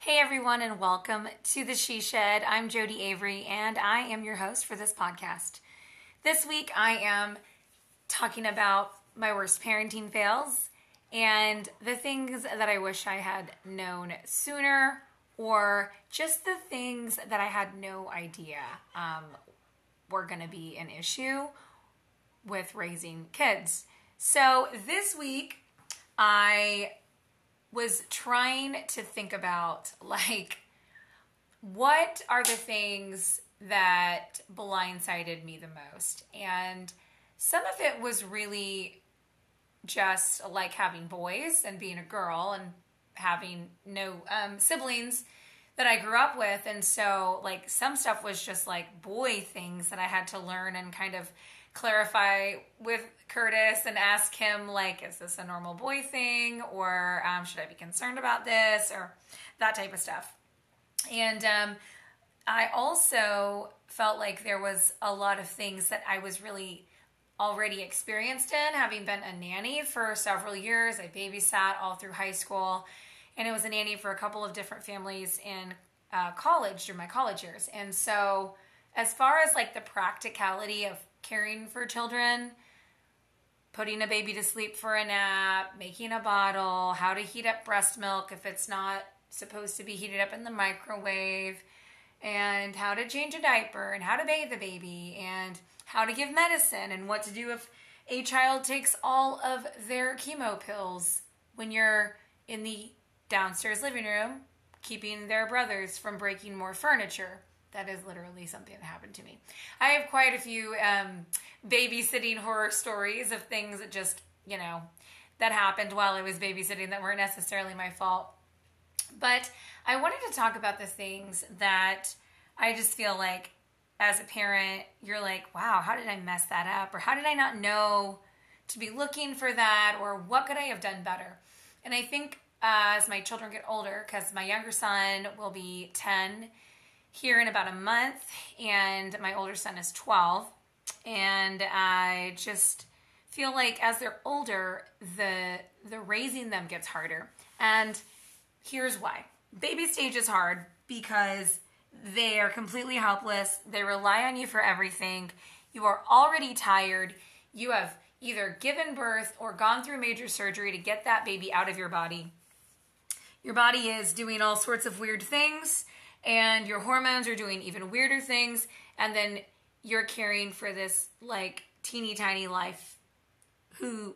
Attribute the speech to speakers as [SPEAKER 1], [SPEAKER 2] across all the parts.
[SPEAKER 1] Hey everyone, and welcome to the She Shed. I'm Jodie Avary, and I am your host for this podcast. This week, I am talking about my worst parenting fails and the things that I wish I had known sooner, or just the things that I had no idea um, were going to be an issue with raising kids. So this week, I was trying to think about like what are the things that blindsided me the most and some of it was really just like having boys and being a girl and having no um, siblings that I grew up with. And so, like, some stuff was just like boy things that I had to learn and kind of clarify with Curtis and ask him, like, is this a normal boy thing or um, should I be concerned about this or that type of stuff. And um, I also felt like there was a lot of things that I was really already experienced in, having been a nanny for several years. I babysat all through high school, and it was a nanny for a couple of different families in uh, college during my college years. And so, as far as like the practicality of caring for children, putting a baby to sleep for a nap, making a bottle, how to heat up breast milk if it's not supposed to be heated up in the microwave, and how to change a diaper, and how to bathe the baby, and how to give medicine, and what to do if a child takes all of their chemo pills when you're in the downstairs living room, keeping their brothers from breaking more furniture. That is literally something that happened to me. I have quite a few um, babysitting horror stories of things that just, you know, that happened while I was babysitting that weren't necessarily my fault. But I wanted to talk about the things that I just feel like as a parent, you're like, wow, how did I mess that up? Or how did I not know to be looking for that? Or what could I have done better? And I think uh, as my children get older, because my younger son will be 10 here in about a month, and my older son is 12. And I just feel like as they're older, the the raising them gets harder. And here's why. Baby stage is hard because they are completely helpless. They rely on you for everything. You are already tired. You have either given birth or gone through major surgery to get that baby out of your body. Your body is doing all sorts of weird things, and your hormones are doing even weirder things, and then you're caring for this like teeny tiny life who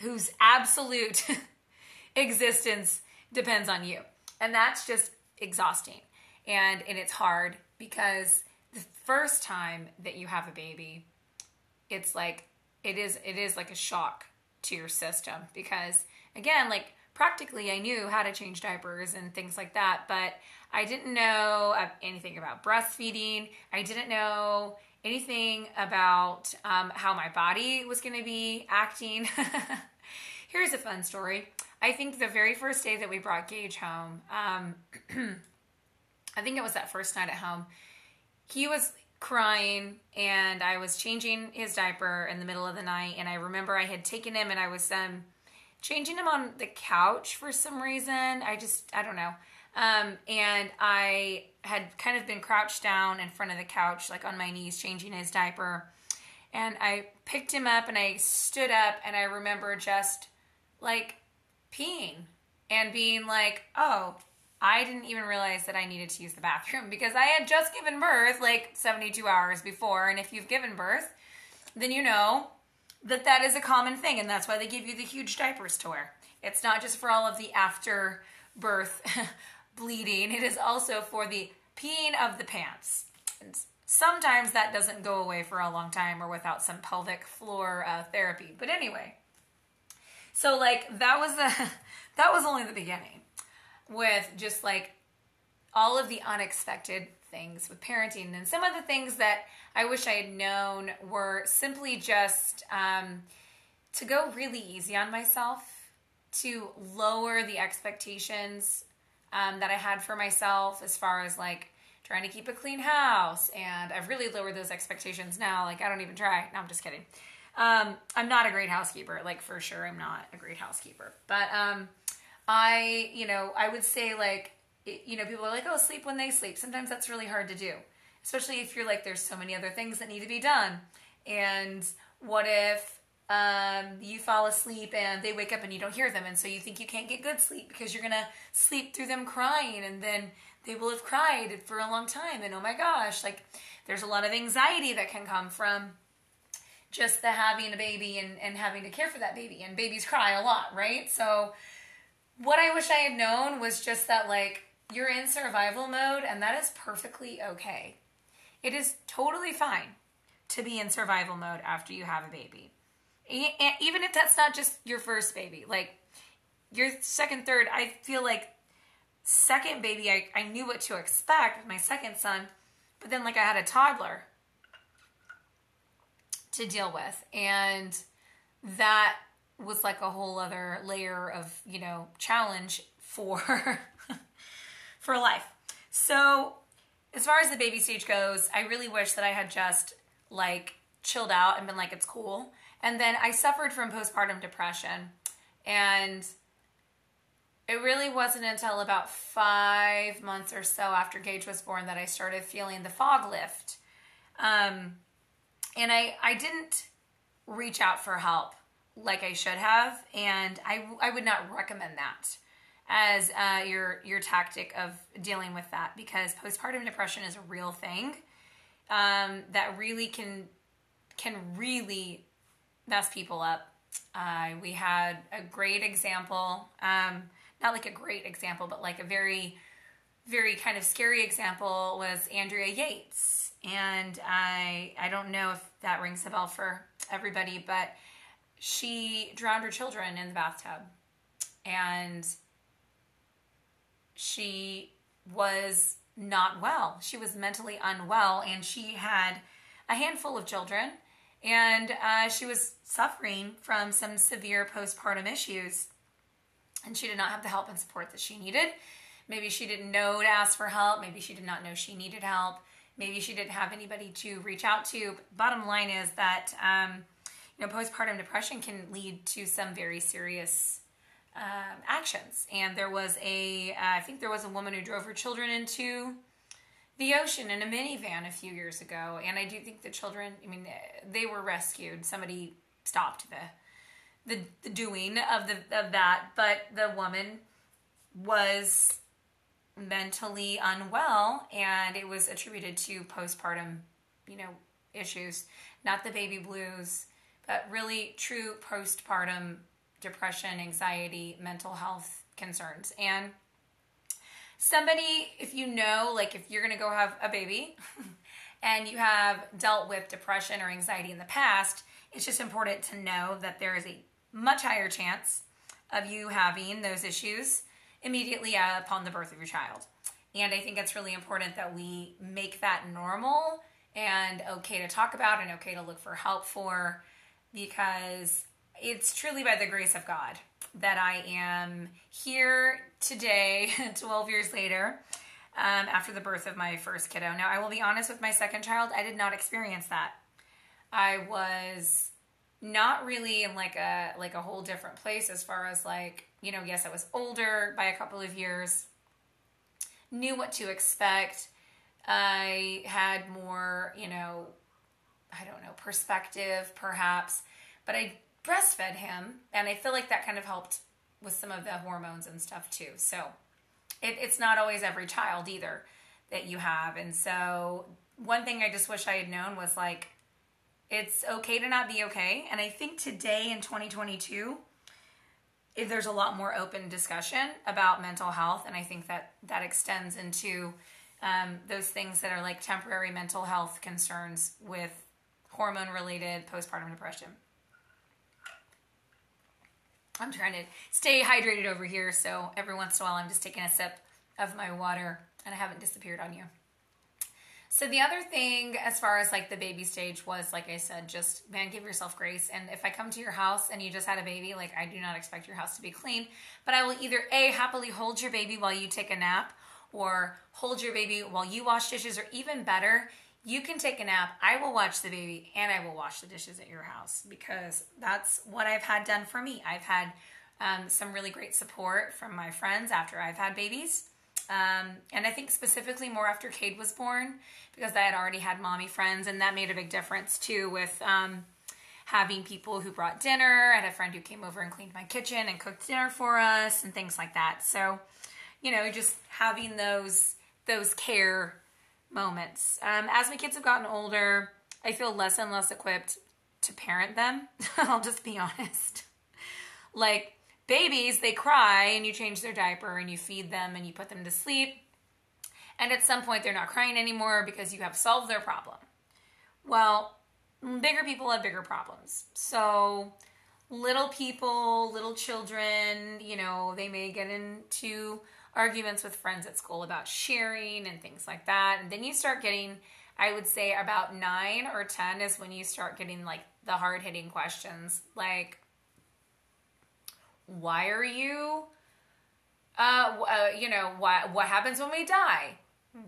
[SPEAKER 1] whose absolute existence depends on you. And that's just exhausting. And and it's hard because the first time that you have a baby, it's like it is it is like a shock to your system because again, like practically I knew how to change diapers and things like that, but I didn't know anything about breastfeeding. I didn't know anything about um, how my body was going to be acting. Here's a fun story. I think the very first day that we brought Gage home, um, I think it was that first night at home, he was crying and I was changing his diaper in the middle of the night. And I remember I had taken him and I was um, changing him on the couch for some reason. I just, I don't know. Um, and I had kind of been crouched down in front of the couch, like on my knees, changing his diaper. And I picked him up and I stood up and I remember just like peeing and being like, oh, I didn't even realize that I needed to use the bathroom because I had just given birth like 72 hours before. And if you've given birth, then you know that that is a common thing, and that's why they give you the huge diapers to wear. It's not just for all of the after birth bleeding, it is also for the peeing of the pants. And sometimes that doesn't go away for a long time or without some pelvic floor uh, therapy. But anyway, so like that was the that was only the beginning with just like all of the unexpected things with parenting. And some of the things that I wish I had known were simply just um, to go really easy on myself, to lower the expectations um, that I had for myself as far as like trying to keep a clean house. And I've really lowered those expectations now. Like, I don't even try. No, I'm just kidding. Um, I'm not a great housekeeper. Like, for sure, I'm not a great housekeeper. But um, I, you know, I would say like, it, you know, people are like, oh, sleep when they sleep. Sometimes that's really hard to do, especially if you're like, there's so many other things that need to be done. And what if um, you fall asleep and they wake up and you don't hear them, and so you think you can't get good sleep because you're gonna sleep through them crying, and then they will have cried for a long time, and oh my gosh, like there's a lot of anxiety that can come from just the having a baby and, and having to care for that baby, and babies cry a lot, right? So what I wish I had known was just that like you're in survival mode, and that is perfectly okay. It is totally fine to be in survival mode after you have a baby even if that's not just your first baby, like your second, third, I feel like second baby, I, I knew what to expect with my second son, but then like I had a toddler to deal with. And that was like a whole other layer of, you know, challenge for for life. So as far as the baby stage goes, I really wish that I had just like chilled out and been like, it's cool. And then I suffered from postpartum depression. And it really wasn't until about five months or so after Gage was born that I started feeling the fog lift. Um, and I, I didn't reach out for help like I should have. And I, I would not recommend that as uh, your your tactic of dealing with that because postpartum depression is a real thing um, that really can can really mess people up. Uh, we had a great example, um, not like a great example, but like a very, very kind of scary example was Andrea Yates. And I, I don't know if that rings a bell for everybody, but she drowned her children in the bathtub. And she was not well. She was mentally unwell, and she had a handful of children and uh, she was suffering from some severe postpartum issues. And she did not have the help and support that she needed. Maybe she didn't know to ask for help. Maybe she did not know she needed help. Maybe she didn't have anybody to reach out to. But bottom line is that um, you know postpartum depression can lead to some very serious um, actions. And there was a, uh, I think there was a woman who drove her children into the ocean in a minivan a few years ago, and I do think the children. I mean, they were rescued. Somebody stopped the the, the doing of the of that, but the woman was mentally unwell, and it was attributed to postpartum, you know, issues, not the baby blues, but really true postpartum depression, anxiety, mental health concerns, and somebody, if you know, like if you're to go have a baby and you have dealt with depression or anxiety in the past, it's just important to know that there is a much higher chance of you having those issues immediately upon the birth of your child. And I think it's really important that we make that normal and okay to talk about and okay to look for help for because it's truly by the grace of God that I am here today, 12 years later, um, after the birth of my first kiddo. Now, I will be honest with my second child, I did not experience that. I was not really in like a like a whole different place as far as like you know yes i was older by a couple of years knew what to expect i had more you know i don't know perspective perhaps but i breastfed him, and I feel like that kind of helped with some of the hormones and stuff too. So it, it's not always every child either that you have. And so one thing I just wish I had known was like, it's okay to not be okay. And I think today in 2022, if there's a lot more open discussion about mental health, and I think that that extends into um, those things that are like temporary mental health concerns with hormone related postpartum depression. I'm trying to stay hydrated over here, so every once in a while I'm just taking a sip of my water and I haven't disappeared on you. So the other thing as far as like the baby stage was like I said just man give yourself grace and if I come to your house and you just had a baby like I do not expect your house to be clean but I will either a happily hold your baby while you take a nap or hold your baby while you wash dishes or even better you can take a nap. I will watch the baby and I will wash the dishes at your house because that's what I've had done for me. I've had um, some really great support from my friends after I've had babies. Um, and I think specifically more after Cade was born because I had already had mommy friends, and that made a big difference too with um, having people who brought dinner. I had a friend who came over and cleaned my kitchen and cooked dinner for us and things like that. So, you know, just having those those care moments. Um, as my kids have gotten older, I feel less and less equipped to parent them. I'll just be honest. like babies, they cry and you change their diaper and you feed them and you put them to sleep. And at some point, they're not crying anymore because you have solved their problem. Well, bigger people have bigger problems. So, little people, little children, you know, they may get into arguments with friends at school about sharing and things like that. And then you start getting, I would say, about nine or 10 is when you start getting like the hard hitting questions like, why are you, uh, uh, you know, what, what happens when we die?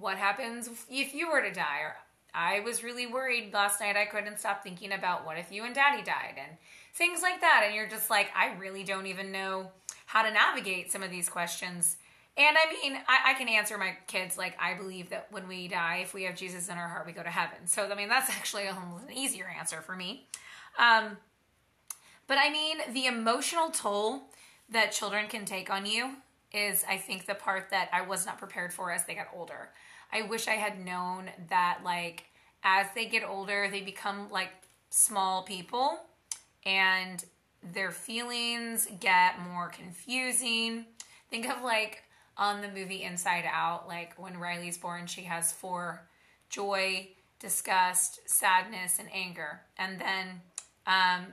[SPEAKER 1] What happens if you were to die? Or I was really worried last night. I couldn't stop thinking about what if you and daddy died and things like that. And you're just like, I really don't even know how to navigate some of these questions. And I mean, I, I, can answer my kids like I believe that when we die, if we have Jesus in our heart, we go to heaven. So I mean, that's actually almost an easier answer for me. Um, but I mean, the emotional toll that children can take on you is, I think, the part that I was not prepared for as they got older. I wish I had known that, like, as they get older, they become like small people and their feelings get more confusing. Think of like on the movie Inside Out, like when Riley's born, she has four joy, disgust, sadness, and anger. And then um,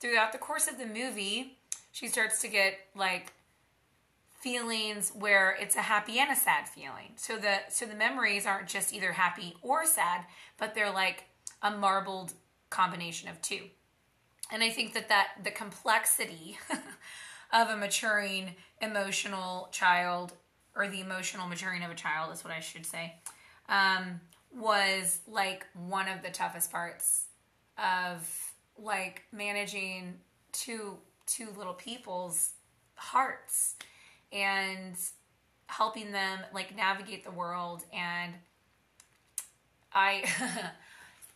[SPEAKER 1] throughout the course of the movie, she starts to get like feelings where it's a happy and a sad feeling. So the so the memories aren't just either happy or sad, but they're like a marbled combination of two. And I think that that the complexity of a maturing emotional child or the emotional maturing of a child is what I should say um, was like one of the toughest parts of like managing two two little people's hearts and helping them like navigate the world. And i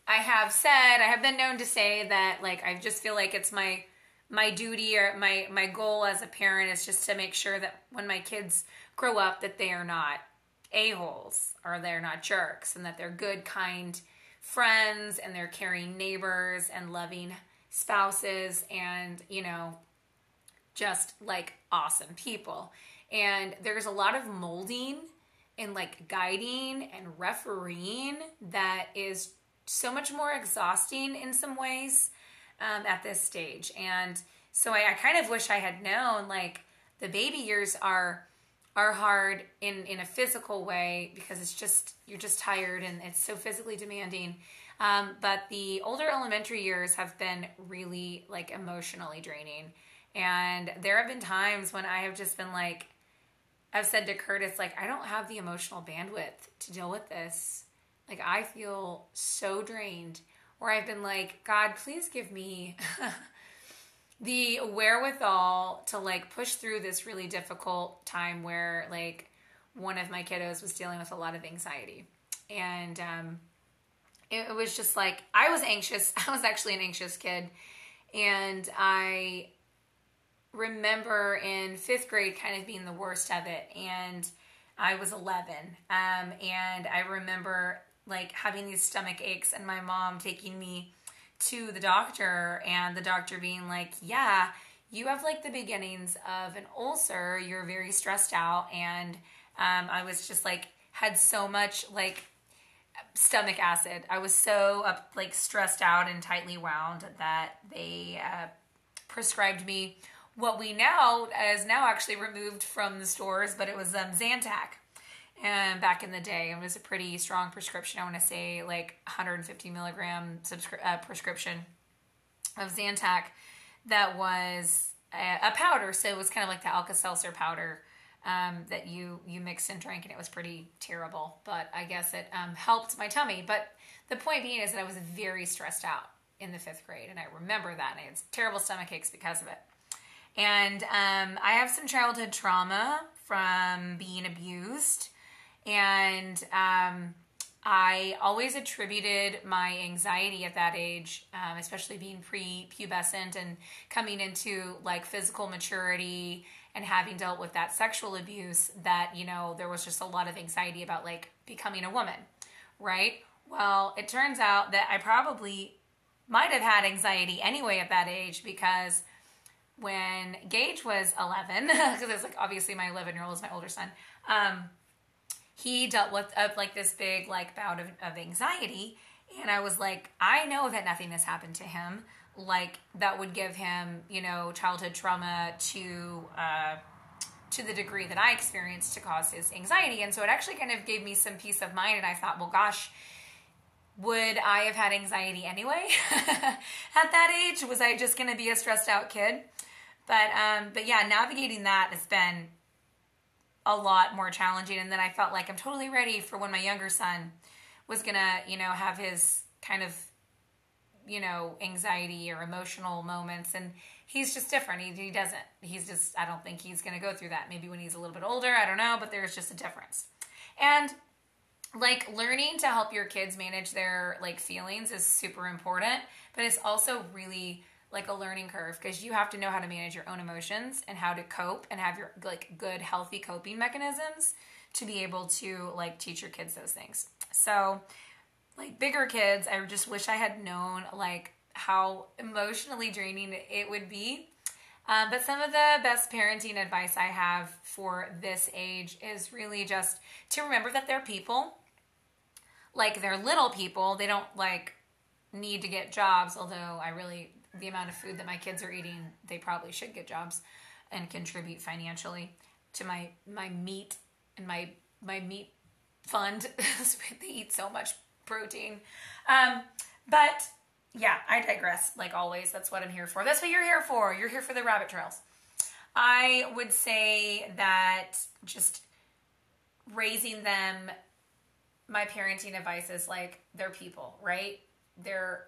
[SPEAKER 1] i have said i have been known to say that like i just feel like it's my my duty or my my goal as a parent is just to make sure that when my kids grow up that they are not a-holes or they're not jerks and that they're good kind friends and they're caring neighbors and loving spouses and, you know, just like awesome people. And there's a lot of molding and like guiding and refereeing that is so much more exhausting in some ways um, at this stage. And so I, I kind of wish I had known like the baby years are are hard in in a physical way because it's just you're just tired and it's so physically demanding um, but the older elementary years have been really like emotionally draining. And there have been times when I have just been like, I've said to Curtis, like, I don't have the emotional bandwidth to deal with this. Like, I feel so drained. Or I've been like, God, please give me the wherewithal to like push through this really difficult time where like one of my kiddos was dealing with a lot of anxiety. And um, it was just like I was anxious. I was actually an anxious kid. And I remember in fifth grade kind of being the worst of it. And I was 11. Um, and I remember like having these stomach aches and my mom taking me to the doctor and the doctor being like, yeah, you have like the beginnings of an ulcer. You're very stressed out. And um, I was just like, had so much like stomach acid. I was so up, like stressed out and tightly wound that they uh, prescribed me what we now is now actually removed from the stores, but it was um, Zantac. And back in the day, it was a pretty strong prescription. I want to say like 150 milligram subscri- uh, prescription of Zantac that was a, a powder. So it was kind of like the Alka Seltzer powder um, that you you mixed and drank, and it was pretty terrible. But I guess it um, helped my tummy. But the point being is that I was very stressed out in the fifth grade, and I remember that, and I had terrible stomach aches because of it. And um, I have some childhood trauma from being abused. And um, I always attributed my anxiety at that age, um, especially being pre-pubescent and coming into like physical maturity and having dealt with that sexual abuse, that you know there was just a lot of anxiety about like becoming a woman, right? Well, it turns out that I probably might have had anxiety anyway at that age because when Gage was 11, because it's like obviously my 11 year old is my older son, um, he dealt with uh, like this big like bout of, of anxiety. And I was like, I know that nothing has happened to him. Like that would give him, you know, childhood trauma to uh, to the degree that I experienced to cause his anxiety. And so it actually kind of gave me some peace of mind. And I thought, well, gosh, would I have had anxiety anyway at that age? Was I just going to be a stressed out kid? But um, but yeah, navigating that has been a lot more challenging. And then I felt like I'm totally ready for when my younger son was gonna, you know, have his kind of, you know, anxiety or emotional moments. And he's just different. He, he doesn't. He's just, I don't think he's gonna go through that. Maybe when he's a little bit older, I don't know, but there's just a difference. And like learning to help your kids manage their like feelings is super important, but it's also really like a learning curve because you have to know how to manage your own emotions and how to cope and have your like good healthy coping mechanisms to be able to like teach your kids those things. So like bigger kids, I just wish I had known like how emotionally draining it would be. Um, but some of the best parenting advice I have for this age is really just to remember that they're people. Like they're little people. They don't like need to get jobs, although I really the amount of food that my kids are eating, they probably should get jobs and contribute financially to my my meat and my my meat fund. they eat so much protein. Um, but yeah, I digress. Like always, that's what I'm here for. That's what you're here for. You're here for the rabbit trails. I would say that just raising them, my parenting advice is like they're people, right? They're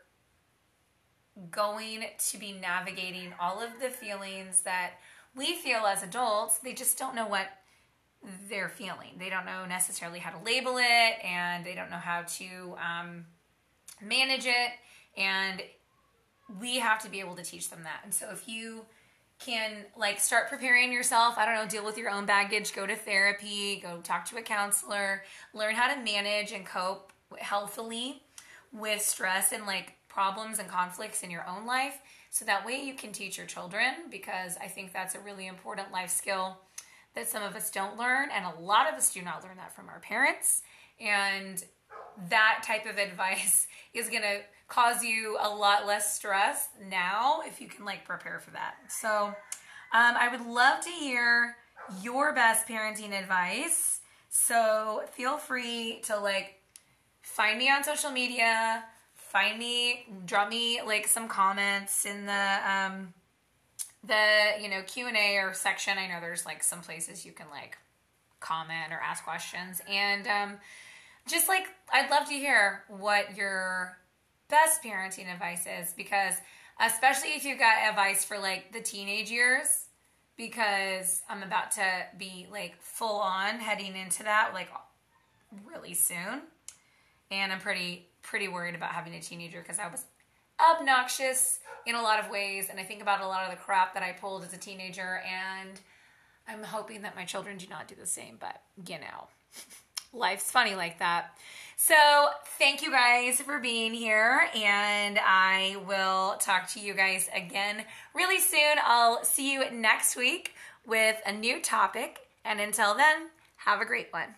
[SPEAKER 1] going to be navigating all of the feelings that we feel as adults. They just don't know what they're feeling. They don't know necessarily how to label it and they don't know how to um, manage it. And we have to be able to teach them that. And so if you can like start preparing yourself, I don't know, deal with your own baggage, go to therapy, go talk to a counselor, learn how to manage and cope healthily with stress and like problems and conflicts in your own life. So that way you can teach your children because I think that's a really important life skill that some of us don't learn and a lot of us do not learn that from our parents. And that type of advice is going to cause you a lot less stress now if you can like prepare for that. So um, i would love to hear your best parenting advice. So feel free to like find me on social media find me, drop me like some comments in the um the you know Q and A or section. I know there's like some places you can like comment or ask questions, and um, just like I'd love to hear what your best parenting advice is because especially if you've got advice for like the teenage years because I'm about to be like full on heading into that like really soon and I'm pretty pretty worried about having a teenager because I was obnoxious in a lot of ways. And I think about a lot of the crap that I pulled as a teenager. And I'm hoping that my children do not do the same. But, you know, life's funny like that. So, thank you guys for being here. And I will talk to you guys again really soon. I'll see you next week with a new topic. And until then, have a great one.